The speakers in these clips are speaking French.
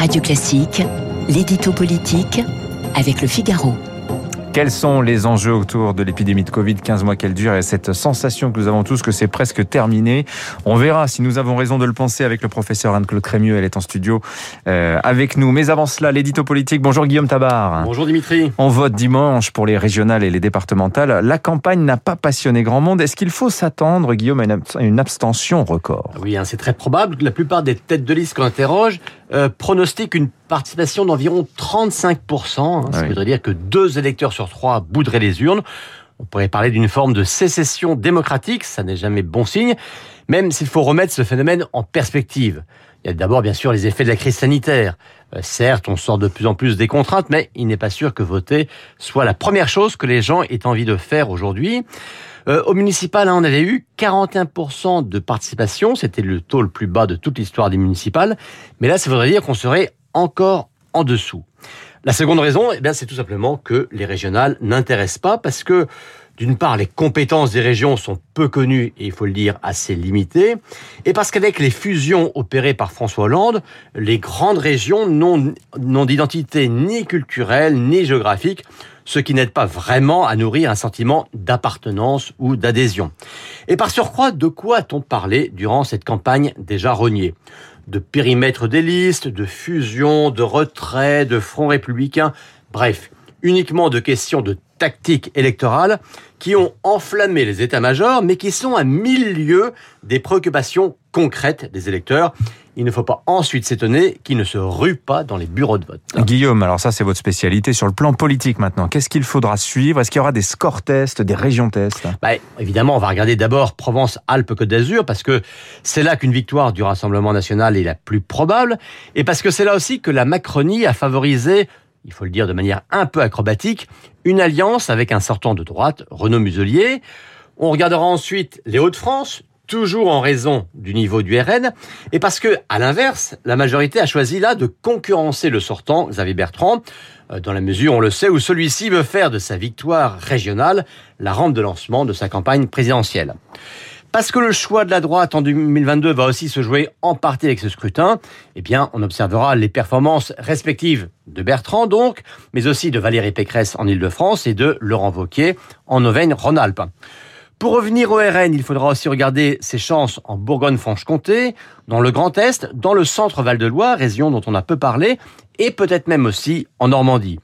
Radio Classique, l'édito politique avec le Figaro. Quels sont les enjeux autour de l'épidémie de Covid? 15 mois qu'elle dure et cette sensation que nous avons tous que c'est presque terminé On verra si nous avons raison de le penser avec le professeur Anne-Claude Crémieux. Elle est en studio euh, avec nous. Mais avant cela, l'édito politique. Bonjour Guillaume Tabar. Bonjour Dimitri. On vote dimanche pour les régionales et les départementales. La campagne n'a pas passionné grand monde. Est-ce qu'il faut s'attendre, Guillaume, à une abstention record? Oui, hein, c'est très probable. La plupart des têtes de liste qu'on interroge euh, pronostiquent une participation d'environ 35%. Hein. Ça voudrait dire que deux électeurs sur trois boudraient les urnes. On pourrait parler d'une forme de sécession démocratique, ça n'est jamais bon signe, même s'il faut remettre ce phénomène en perspective. Il y a d'abord bien sûr les effets de la crise sanitaire. Euh, certes, on sort de plus en plus des contraintes, mais il n'est pas sûr que voter soit la première chose que les gens aient envie de faire aujourd'hui. Euh, au municipal, hein, on avait eu 41% de participation, c'était le taux le plus bas de toute l'histoire des municipales, mais là, ça voudrait dire qu'on serait encore en dessous. La seconde raison, eh bien, c'est tout simplement que les régionales n'intéressent pas parce que d'une part, les compétences des régions sont peu connues et il faut le dire assez limitées, et parce qu'avec les fusions opérées par François Hollande, les grandes régions n'ont d'identité ni culturelle ni géographique, ce qui n'aide pas vraiment à nourrir un sentiment d'appartenance ou d'adhésion. Et par surcroît, de quoi a-t-on parlé durant cette campagne déjà rognée? De périmètre des listes, de fusion, de retrait, de front républicain, bref, uniquement de questions de tactique électorale qui ont enflammé les états-majors, mais qui sont à mille lieues des préoccupations concrètes des électeurs. Il ne faut pas ensuite s'étonner qu'ils ne se ruent pas dans les bureaux de vote. Guillaume, alors ça c'est votre spécialité sur le plan politique maintenant. Qu'est-ce qu'il faudra suivre? Est-ce qu'il y aura des scores tests, des régions tests? Bah, Évidemment, on va regarder d'abord Provence-Alpes-Côte d'Azur parce que c'est là qu'une victoire du Rassemblement national est la plus probable et parce que c'est là aussi que la Macronie a favorisé il faut le dire de manière un peu acrobatique, une alliance avec un sortant de droite, Renaud Muselier. On regardera ensuite les Hauts-de-France, toujours en raison du niveau du RN, et parce que, à l'inverse, la majorité a choisi là de concurrencer le sortant, Xavier Bertrand, euh, dans la mesure, on le sait, où celui-ci veut faire de sa victoire régionale la rampe de lancement de sa campagne présidentielle. Parce que le choix de la droite en 2022 va aussi se jouer en partie avec ce scrutin, eh bien, on observera les performances respectives de Bertrand, donc, mais aussi de Valérie Pécresse en Ile-de-France et de Laurent Wauquiez en Auvergne-Rhône-Alpes. Pour revenir au RN, il faudra aussi regarder ses chances en Bourgogne-Franche-Comté, dans le Grand Est, dans le centre Val-de-Loire, région dont on a peu parlé, et peut-être même aussi en Normandie.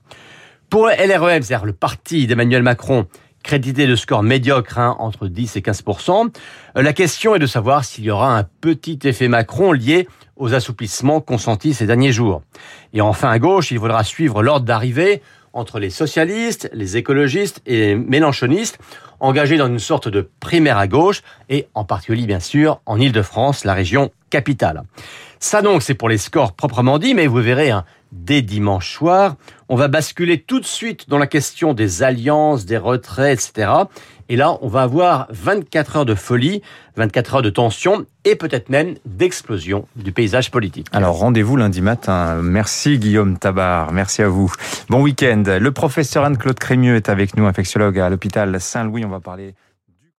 Pour LREM, c'est-à-dire le parti d'Emmanuel Macron, crédité de scores médiocres, hein, entre 10 et 15% euh, La question est de savoir s'il y aura un petit effet Macron lié aux assouplissements consentis ces derniers jours. Et enfin, à gauche, il faudra suivre l'ordre d'arrivée entre les socialistes, les écologistes et les mélanchonistes, engagés dans une sorte de primaire à gauche, et en particulier, bien sûr, en Ile-de-France, la région capitale. Ça donc, c'est pour les scores proprement dit, mais vous verrez, hein, dès dimanche soir, on va basculer tout de suite dans la question des alliances, des retraits, etc. Et là, on va avoir 24 heures de folie, 24 heures de tension et peut-être même d'explosion du paysage politique. Alors rendez-vous lundi matin. Merci Guillaume Tabar, merci à vous. Bon week-end. Le professeur Anne-Claude Crémieux est avec nous, infectiologue à l'hôpital Saint-Louis. On va parler